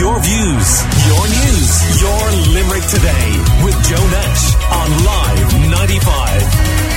Your views, your news, your Limerick today with Joe Nash on Live 95.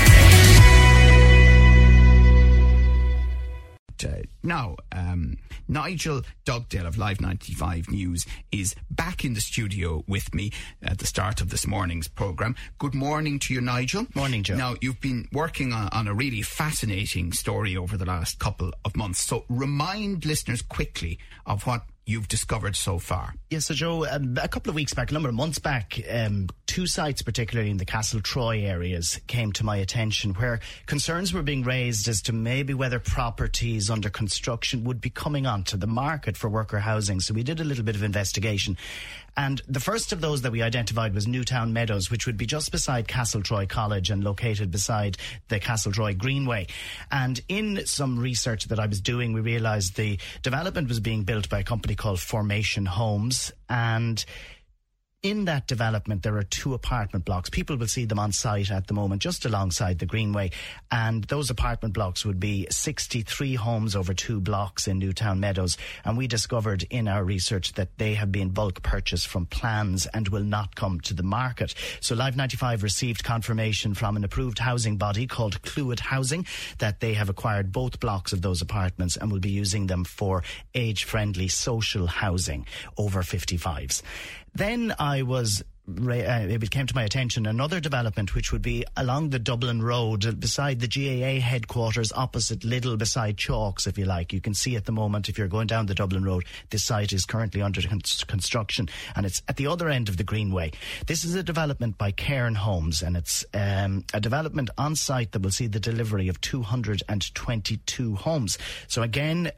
Uh, now, um, Nigel Dugdale of Live 95 News is back in the studio with me at the start of this morning's programme. Good morning to you, Nigel. Morning, Joe. Now, you've been working on, on a really fascinating story over the last couple of months. So, remind listeners quickly of what you've discovered so far? Yes, so Joe, um, a couple of weeks back, a number of months back, um, two sites, particularly in the Castletroy areas, came to my attention where concerns were being raised as to maybe whether properties under construction would be coming onto the market for worker housing. So we did a little bit of investigation. And the first of those that we identified was Newtown Meadows, which would be just beside Castletroy College and located beside the Castletroy Greenway. And in some research that I was doing, we realized the development was being built by a company called Formation Homes. And in that development, there are two apartment blocks. People will see them on site at the moment, just alongside the Greenway. And those apartment blocks would be 63 homes over two blocks in Newtown Meadows. And we discovered in our research that they have been bulk purchased from plans and will not come to the market. So Live 95 received confirmation from an approved housing body called Clúid Housing that they have acquired both blocks of those apartments and will be using them for age friendly social housing over 55s. Then I was uh, it came to my attention another development which would be along the Dublin Road beside the GAA headquarters opposite Lidl, beside Chalks if you like. You can see at the moment if you're going down the Dublin Road this site is currently under construction and it's at the other end of the Greenway. This is a development by Cairn Homes and it's um, a development on site that will see the delivery of 222 homes. So again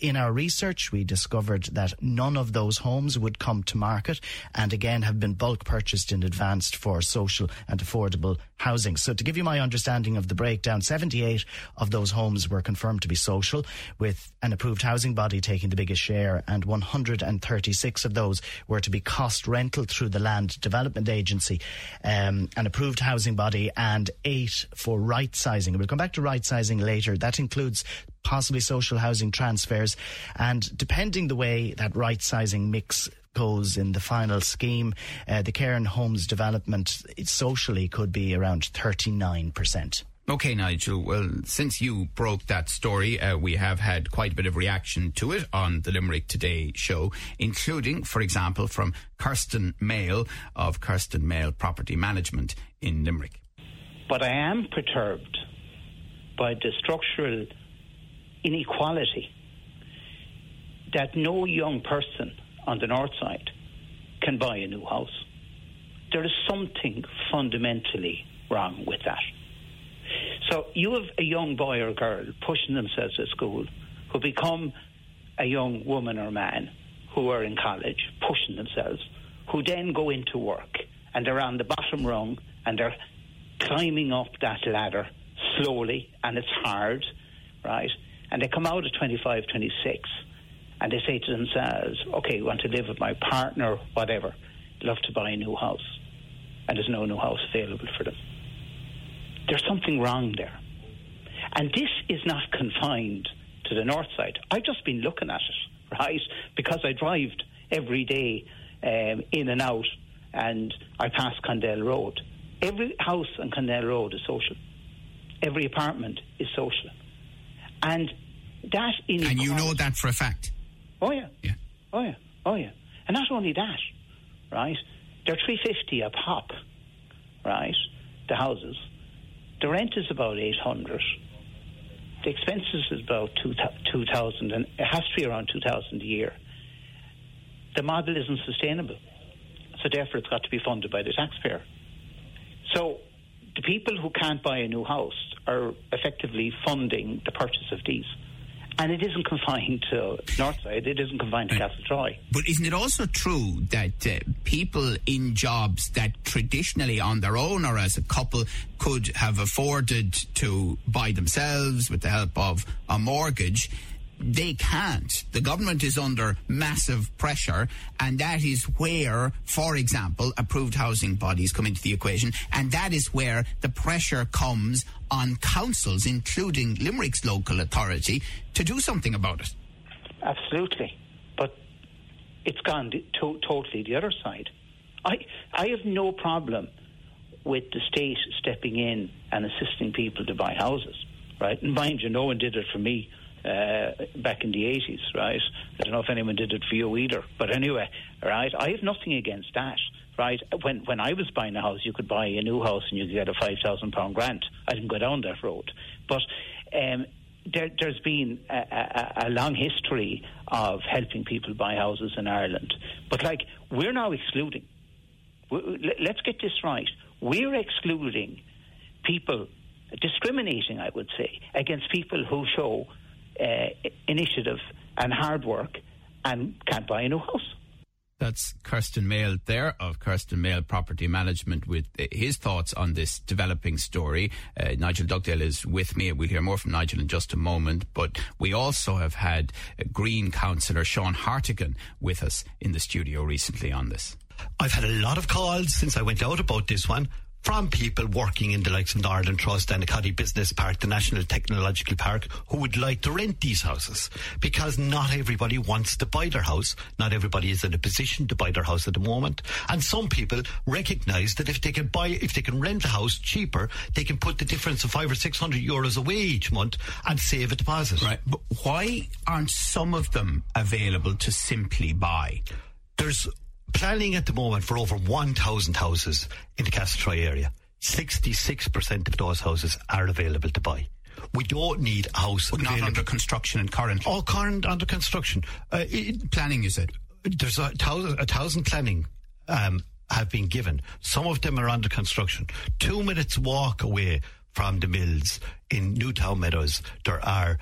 in our research, we discovered that none of those homes would come to market and again have been bulk purchased in advance for social and affordable housing. So to give you my understanding of the breakdown, 78 of those homes were confirmed to be social with an approved housing body taking the biggest share and 136 of those were to be cost rental through the Land Development Agency, um, an approved housing body and eight for right sizing. We'll come back to right sizing later. That includes possibly social housing transfers. And depending the way that right sizing mix goes in the final scheme, uh, the Cairn Homes development it socially could be around 39%. Okay, Nigel. Well, since you broke that story, uh, we have had quite a bit of reaction to it on the Limerick Today show, including, for example, from Kersten Mehl of Kersten Mehl Property Management in Limerick. But I am perturbed by the structural inequality that no young person on the north side can buy a new house. There is something fundamentally wrong with that. So you have a young boy or girl pushing themselves at school who become a young woman or man who are in college pushing themselves, who then go into work and they're on the bottom rung and they're climbing up that ladder slowly and it's hard, right? And they come out at 25, 26, and they say to themselves, okay, we want to live with my partner, whatever, love to buy a new house, and there's no new house available for them. There's something wrong there. And this is not confined to the north side. I've just been looking at it, right? Because I drive every day um, in and out, and I pass Condell Road. Every house on Condell Road is social. Every apartment is social. And that in And you know that for a fact. Oh yeah. Yeah. Oh yeah. Oh yeah. And not only that, right? They're three fifty a pop, right? The houses. The rent is about eight hundred. The expenses is about two two thousand, and it has to be around two thousand a year. The model isn't sustainable, so therefore it's got to be funded by the taxpayer. So the people who can't buy a new house are effectively funding the purchase of these. And it isn't confined to Northside, it isn't confined to Castletroy. But isn't it also true that uh, people in jobs that traditionally on their own or as a couple could have afforded to buy themselves with the help of a mortgage? They can't. The government is under massive pressure, and that is where, for example, approved housing bodies come into the equation, and that is where the pressure comes on councils, including Limerick's local authority, to do something about it. Absolutely. But it's gone to- totally the other side. I I have no problem with the state stepping in and assisting people to buy houses, right? And mind you, no one did it for me uh, back in the 80s, right? I don't know if anyone did it for you either. But anyway, right, I have nothing against that, right? When when I was buying a house, you could buy a new house and you could get a £5,000 grant. I didn't go down that road. But um, there, has been a, a, a, long history of helping people buy houses in Ireland. But, like, we're now excluding. Let's get this right. We're excluding people, discriminating, I would say, against people who show uh, initiative and hard work and can't buy a new house. That's Kersten Mehl there of Kersten Mehl Property Management with uh, his thoughts on this developing story. Uh, Nigel Dugdale is with me. We'll hear more from Nigel in just a moment. But we also have had uh, Green Councillor Sean Hartigan with us in the studio recently on this. I've had a lot of calls since I went out about this one from people working in the likes of Northern Trust and the Coddy Business Park, the National Technological Park, who would like to rent these houses because not everybody wants to buy their house. Not everybody is in a position to buy their house at the moment. And some people recognise that if they can buy, if they can rent a house cheaper, they can put the difference of five or six hundred euros away each month and save a deposit. Right. But why aren't some of them available to simply buy? There's planning at the moment for over 1,000 houses in the Castletroy area. 66% of those houses are available to buy. We don't need a house. But not under construction and current. Oh, current under construction. Uh, it, planning, you said? There's a thousand, a thousand planning um, have been given. Some of them are under construction. Two minutes walk away from the mills in Newtown Meadows, there are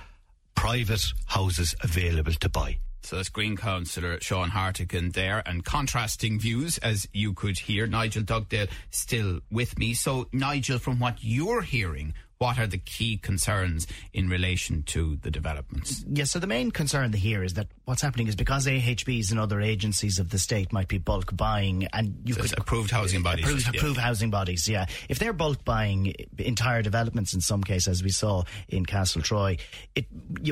private houses available to buy. So that's Green Councillor Sean Hartigan there, and contrasting views, as you could hear. Nigel Dugdale still with me. So, Nigel, from what you're hearing, what are the key concerns in relation to the developments? Yes, so the main concern here is that what's happening is because AHBs and other agencies of the state might be bulk buying and you so could approved housing bodies. Approved, yeah. approved housing bodies, yeah. If they're bulk buying entire developments in some cases, as we saw in Castletroy, it,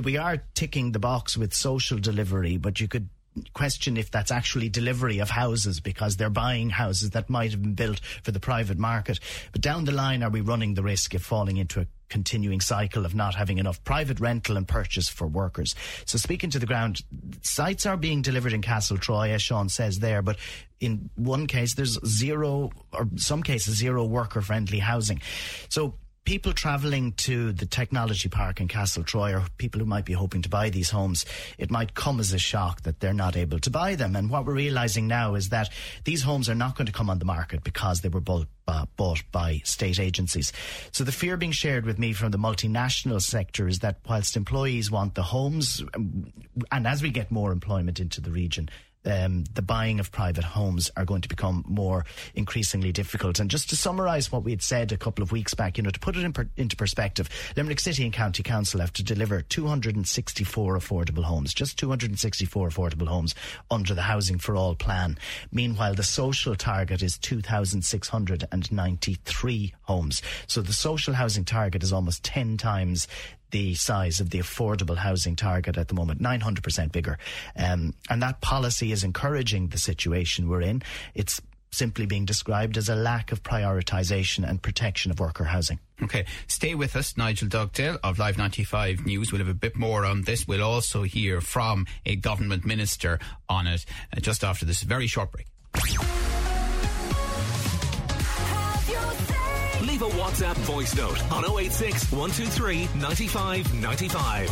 we are ticking the box with social delivery, but you could question if that's actually delivery of houses because they're buying houses that might have been built for the private market. But down the line, are we running the risk of falling into a continuing cycle of not having enough private rental and purchase for workers. So speaking to the ground, sites are being delivered in Castletroy, as Sean says there, but in one case there's zero, or some cases zero worker friendly housing. So people travelling to the technology park in Castletroy or people who might be hoping to buy these homes, it might come as a shock that they're not able to buy them. And what we're realising now is that these homes are not going to come on the market because they were bought, uh, bought by state agencies. So the fear being shared with me from the multinational sector is that whilst employees want the homes, um, and as we get more employment into the region, um, the buying of private homes are going to become more increasingly difficult. And just to summarise what we had said a couple of weeks back, you know, to put it in per- into perspective, Limerick City and County Council have to deliver 264 affordable homes, just 264 affordable homes under the Housing for All plan. Meanwhile, the social target is 2,693 homes. So the social housing target is almost 10 times the size of the affordable housing target at the moment, 900% bigger. Um, and that policy is encouraging the situation we're in. It's simply being described as a lack of prioritisation and protection of worker housing. Okay, stay with us, Nigel Dugdale of Live 95 News. We'll have a bit more on this. We'll also hear from a government minister on it uh, just after this very short break. WhatsApp voice note on 086 123 95 95.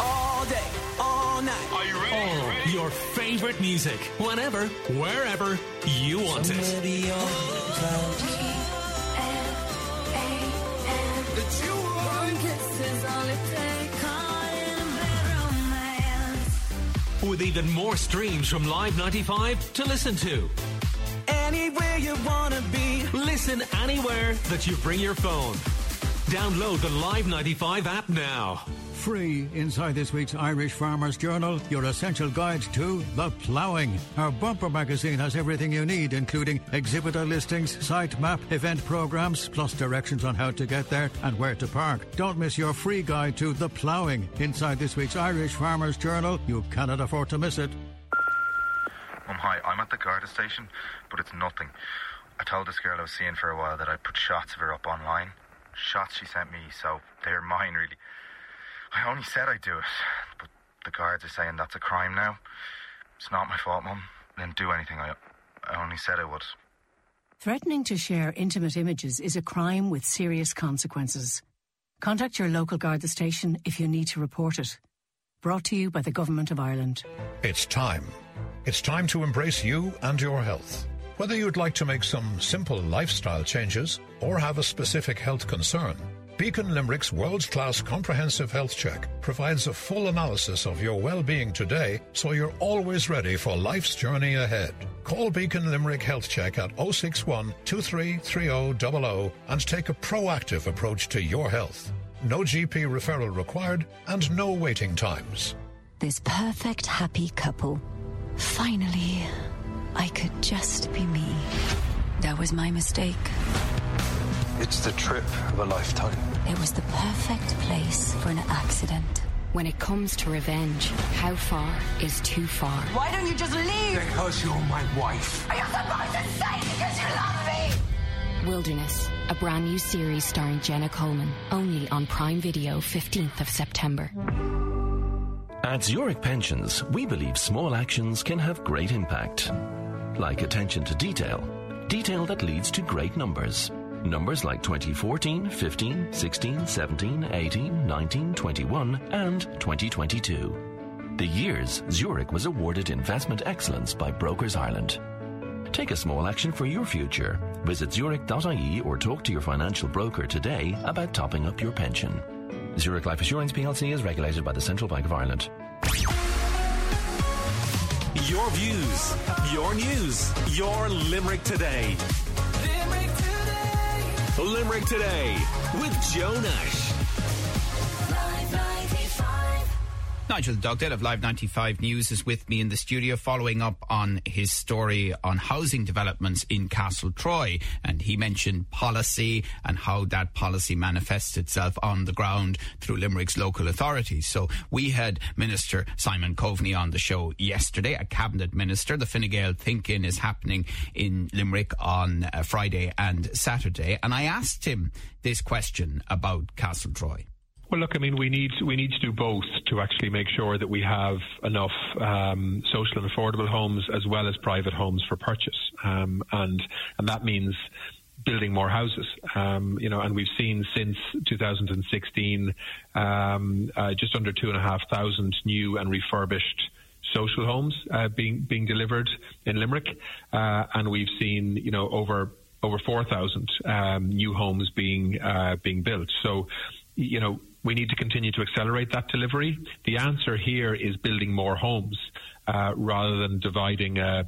All day, all night. Are you ready? Oh, ready? Your favorite music, whenever, wherever you want it. With even more streams from Live 95 to listen to. Anywhere you want to be. Listen anywhere that you bring your phone. Download the Live 95 app now. Free inside this week's Irish Farmers Journal, your essential guide to the ploughing. Our bumper magazine has everything you need, including exhibitor listings, site map, event programs, plus directions on how to get there and where to park. Don't miss your free guide to the ploughing inside this week's Irish Farmers Journal. You cannot afford to miss it. Um, hi, I'm at the Garda station, but it's nothing. I told this girl I was seeing for a while that I'd put shots of her up online. Shots she sent me, so they're mine, really. I only said I'd do it, but the guards are saying that's a crime now. It's not my fault, Mum. I didn't do anything. I, I only said I would. Threatening to share intimate images is a crime with serious consequences. Contact your local Garda station if you need to report it. Brought to you by the Government of Ireland. It's time. It's time to embrace you and your health. Whether you'd like to make some simple lifestyle changes or have a specific health concern, Beacon Limerick's world-class comprehensive health check provides a full analysis of your well-being today so you're always ready for life's journey ahead. Call Beacon Limerick Health Check at 061 233000 and take a proactive approach to your health. No GP referral required and no waiting times. This perfect happy couple. Finally, I could just be me. That was my mistake. It's the trip of a lifetime. It was the perfect place for an accident. When it comes to revenge, how far is too far? Why don't you just leave? Because you're my wife. Are you supposed to say because you love me? Wilderness, a brand new series starring Jenna Coleman, only on Prime Video 15th of September. At Zurich Pensions, we believe small actions can have great impact. Like attention to detail, detail that leads to great numbers. Numbers like 2014, 15, 16, 17, 18, 19, 21, and 2022. The years Zurich was awarded investment excellence by Brokers Ireland. Take a small action for your future. Visit zurich.ie or talk to your financial broker today about topping up your pension. Zurich Life Assurance plc is regulated by the Central Bank of Ireland. Your views, your news, your Limerick today. Limerick today. With Joe Nash. Nigel Dugdale of Live 95 News is with me in the studio following up on his story on housing developments in Castletroy. And he mentioned policy and how that policy manifests itself on the ground through Limerick's local authorities. So we had Minister Simon Coveney on the show yesterday, a cabinet minister. The Fine Gael think-in is happening in Limerick on uh, Friday and Saturday. And I asked him this question about Castletroy. Well, look, I mean, we need we need to do both to actually make sure that we have enough um, social and affordable homes as well as private homes for purchase, um, and and that means building more houses. Um, you know, and we've seen since 2016 um, uh, just under two and a half thousand new and refurbished social homes uh, being being delivered in Limerick, uh, and we've seen you know over over 4,000 um, new homes being uh, being built. So, you know, we need to continue to accelerate that delivery. The answer here is building more homes uh, rather than dividing a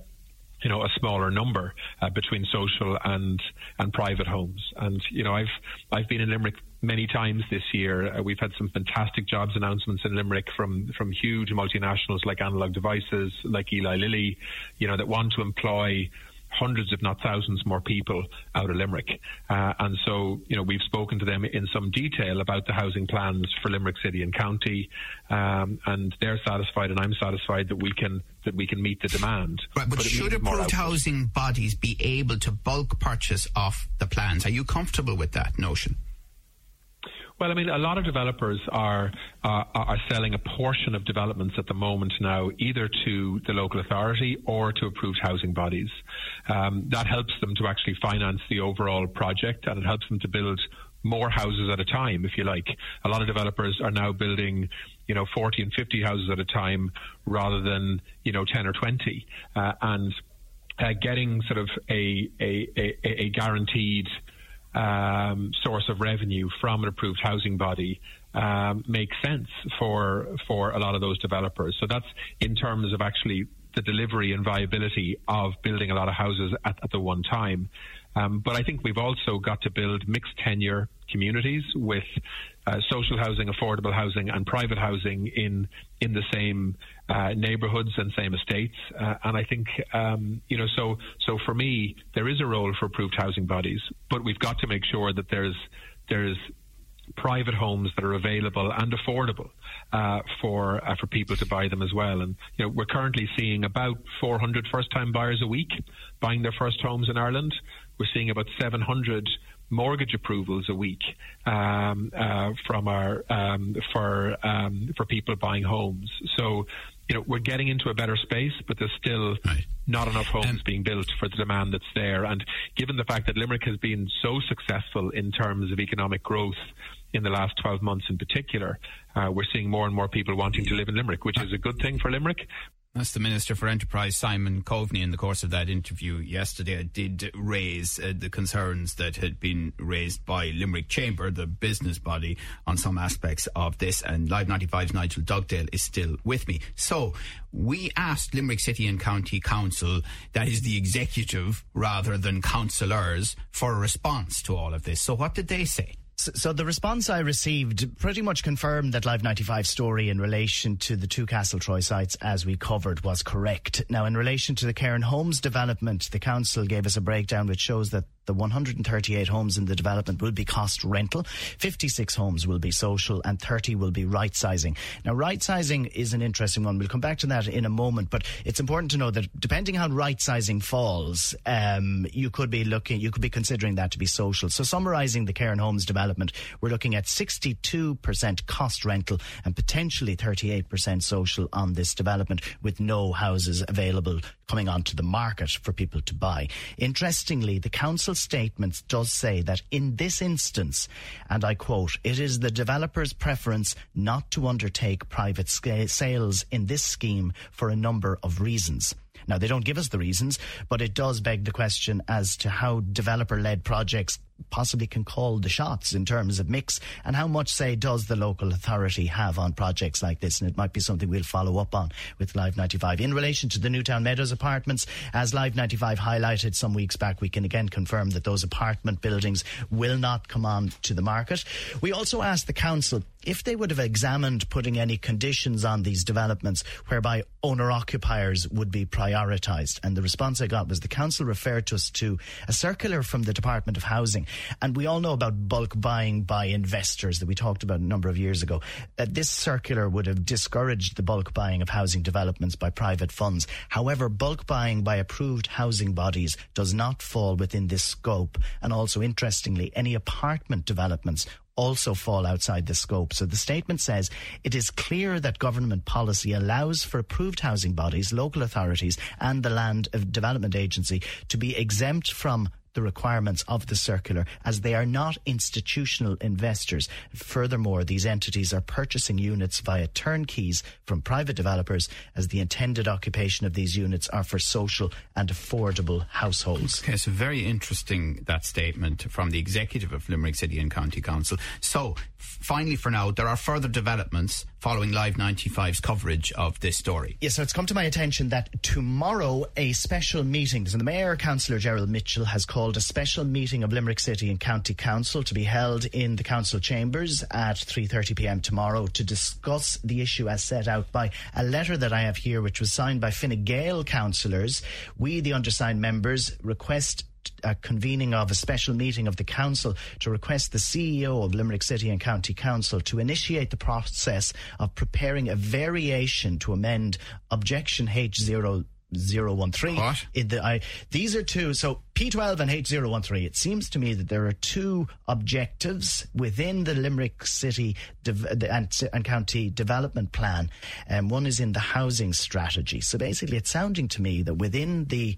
you know a smaller number uh, between social and and private homes. And you know I've I've been in Limerick many times this year. Uh, we've had some fantastic jobs announcements in Limerick from from huge multinationals like Analog Devices, like Eli Lilly, you know that want to employ hundreds, if not thousands, more people out of Limerick. Uh, and so, you know, we've spoken to them in some detail about the housing plans for Limerick City and County, um, and they're satisfied, and I'm satisfied that we can that we can meet the demand. Right, but, but should approved housing bodies be able to bulk purchase off the plans? Are you comfortable with that notion? Well, I mean, a lot of developers are uh, are selling a portion of developments at the moment now, either to the local authority or to approved housing bodies. Um, that helps them to actually finance the overall project, and it helps them to build more houses at a time, if you like. A lot of developers are now building, you know, 40 and 50 houses at a time rather than, you know, 10 or 20. Uh, and uh, getting sort of a, a, a, a guaranteed um, source of revenue from an approved housing body um, makes sense for for a lot of those developers. So that's in terms of actually the delivery and viability of building a lot of houses at, at the one time. Um, but I think we've also got to build mixed tenure communities with uh, social housing, affordable housing, and private housing in in the same uh, neighbourhoods and same estates. Uh, and I think um, you know, so so for me, there is a role for approved housing bodies, but we've got to make sure that there's there's private homes that are available and affordable uh, for uh, for people to buy them as well. And you know, we're currently seeing about 400 first-time buyers a week buying their first homes in Ireland. We're seeing about 700 mortgage approvals a week um, uh, from our um, for um, for people buying homes. So you know we're getting into a better space, but there's still right. not enough homes being built for the demand that's there. And given the fact that Limerick has been so successful in terms of economic growth in the last 12 months in particular, uh, we're seeing more and more people wanting to live in Limerick, which is a good thing for Limerick. That's the Minister for Enterprise, Simon Coveney, in the course of that interview yesterday, did raise uh, the concerns that had been raised by Limerick Chamber, the business body, on some aspects of this. And Live 95's Nigel Dugdale is still with me. So we asked Limerick City and County Council, that is the executive rather than councillors, for a response to all of this. So what did they say? So, the response I received pretty much confirmed that Live 95 story in relation to the two Castletroy sites, as we covered, was correct. Now, in relation to the Cairn Homes development, the council gave us a breakdown which shows that the 138 homes in the development will be cost rental, 56 homes will be social, and 30 will be right sizing. Now, right sizing is an interesting one. We'll come back to that in a moment, but it's important to know that depending how right sizing falls, um, you could be looking, you could be considering that to be social. So, summarising the Cairn Homes development, we're looking at 62% cost rental and potentially 38% social on this development, with no houses available coming onto the market for people to buy. Interestingly, the council statement does say that in this instance, and I quote, it is the developer's preference not to undertake private sales in this scheme for a number of reasons. Now, they don't give us the reasons, but it does beg the question as to how developer led projects possibly can call the shots in terms of mix and how much say does the local authority have on projects like this? And it might be something we'll follow up on with Live 95 in relation to the Newtown Meadows apartments as Live 95 highlighted some weeks back we can again confirm that those apartment buildings will not come on to the market. We also asked the council if they would have examined putting any conditions on these developments whereby owner occupiers would be prioritised and the response I got was the council referred to us to a circular from the Department of Housing and we all know about bulk buying by investors that we talked about a number of years ago. Uh, this circular would have discouraged the bulk buying of housing developments by private funds. However, bulk buying by approved housing bodies does not fall within this scope. And also, interestingly, any apartment developments also fall outside the scope. So the statement says it is clear that government policy allows for approved housing bodies, local authorities, and the Land Development Agency to be exempt from the requirements of the circular as they are not institutional investors. Furthermore, these entities are purchasing units via turnkeys from private developers as the intended occupation of these units are for social and affordable households. Okay, so very interesting that statement from the executive of Limerick City and County Council. So, finally, for now, there are further developments following Live 95's coverage of this story. Yes, so it's come to my attention that tomorrow a special meeting, so the Mayor, Councillor Gerald Mitchell, has called a special meeting of Limerick City and County Council to be held in the Council chambers at 3.30pm tomorrow to discuss the issue as set out by a letter that I have here, which was signed by Fine Gael councillors. We, the undersigned members, request a convening of a special meeting of the council to request the CEO of Limerick City and County Council to initiate the process of preparing a variation to amend objection H0 013. What? The, I, these are two. So P12 and H013. It seems to me that there are two objectives within the Limerick City and, and, County Development Plan. And um, one is in the housing strategy. So basically, it's sounding to me that within the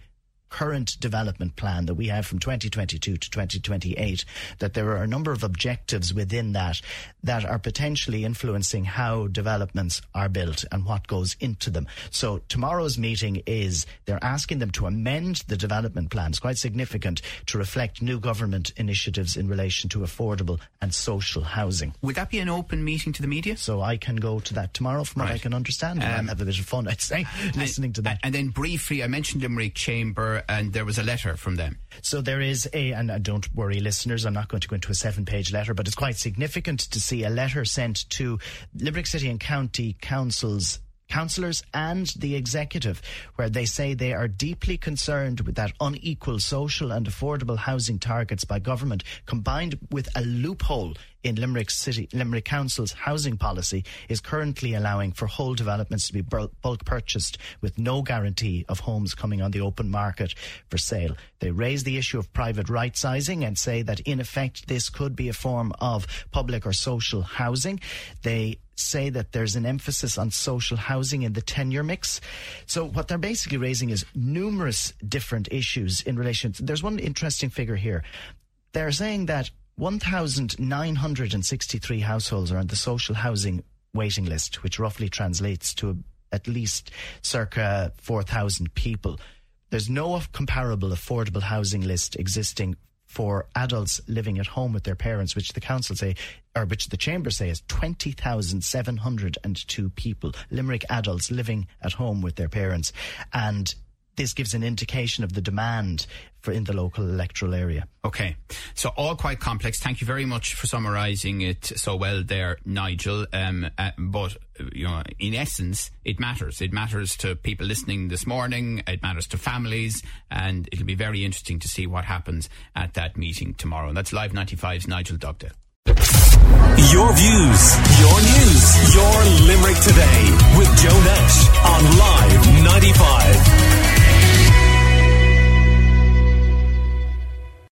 current development plan that we have from 2022 to 2028 that there are a number of objectives within that that are potentially influencing how developments are built and what goes into them. So tomorrow's meeting is they're asking them to amend the development plan. It's quite significant to reflect new government initiatives in relation to affordable and social housing. Would that be an open meeting to the media? So I can go to that tomorrow from right. what I can understand um, and have a bit of fun, I'd say, listening and, to that. And then briefly, I mentioned Limerick Chamber and there was a letter from them. So there is a, and don't worry, listeners, I'm not going to go into a seven page letter, but it's quite significant to see a letter sent to Limerick City and County Council's councillors and the executive, where they say they are deeply concerned with that unequal social and affordable housing targets by government, combined with a loophole in Limerick City, Limerick Council's housing policy is currently allowing for whole developments to be bulk purchased with no guarantee of homes coming on the open market for sale. They raise the issue of private right sizing and say that in effect this could be a form of public or social housing. They say that there's an emphasis on social housing in the tenure mix. So what they're basically raising is numerous different issues in relation to, there's one interesting figure here. They're saying that 1,963 households are on the social housing waiting list, which roughly translates to at least circa 4,000 people. There's no comparable affordable housing list existing for adults living at home with their parents, which the council say, or which the chamber say is 20,702 people, Limerick adults living at home with their parents. And this gives an indication of the demand for in the local electoral area. Okay, so all quite complex. Thank you very much for summarising it so well there, Nigel. Um, uh, but you know, in essence, it matters. It matters to people listening this morning. It matters to families, and it'll be very interesting to see what happens at that meeting tomorrow. And that's Live 95's Nigel Dugdale. Your views, your news, your Limerick today with Joe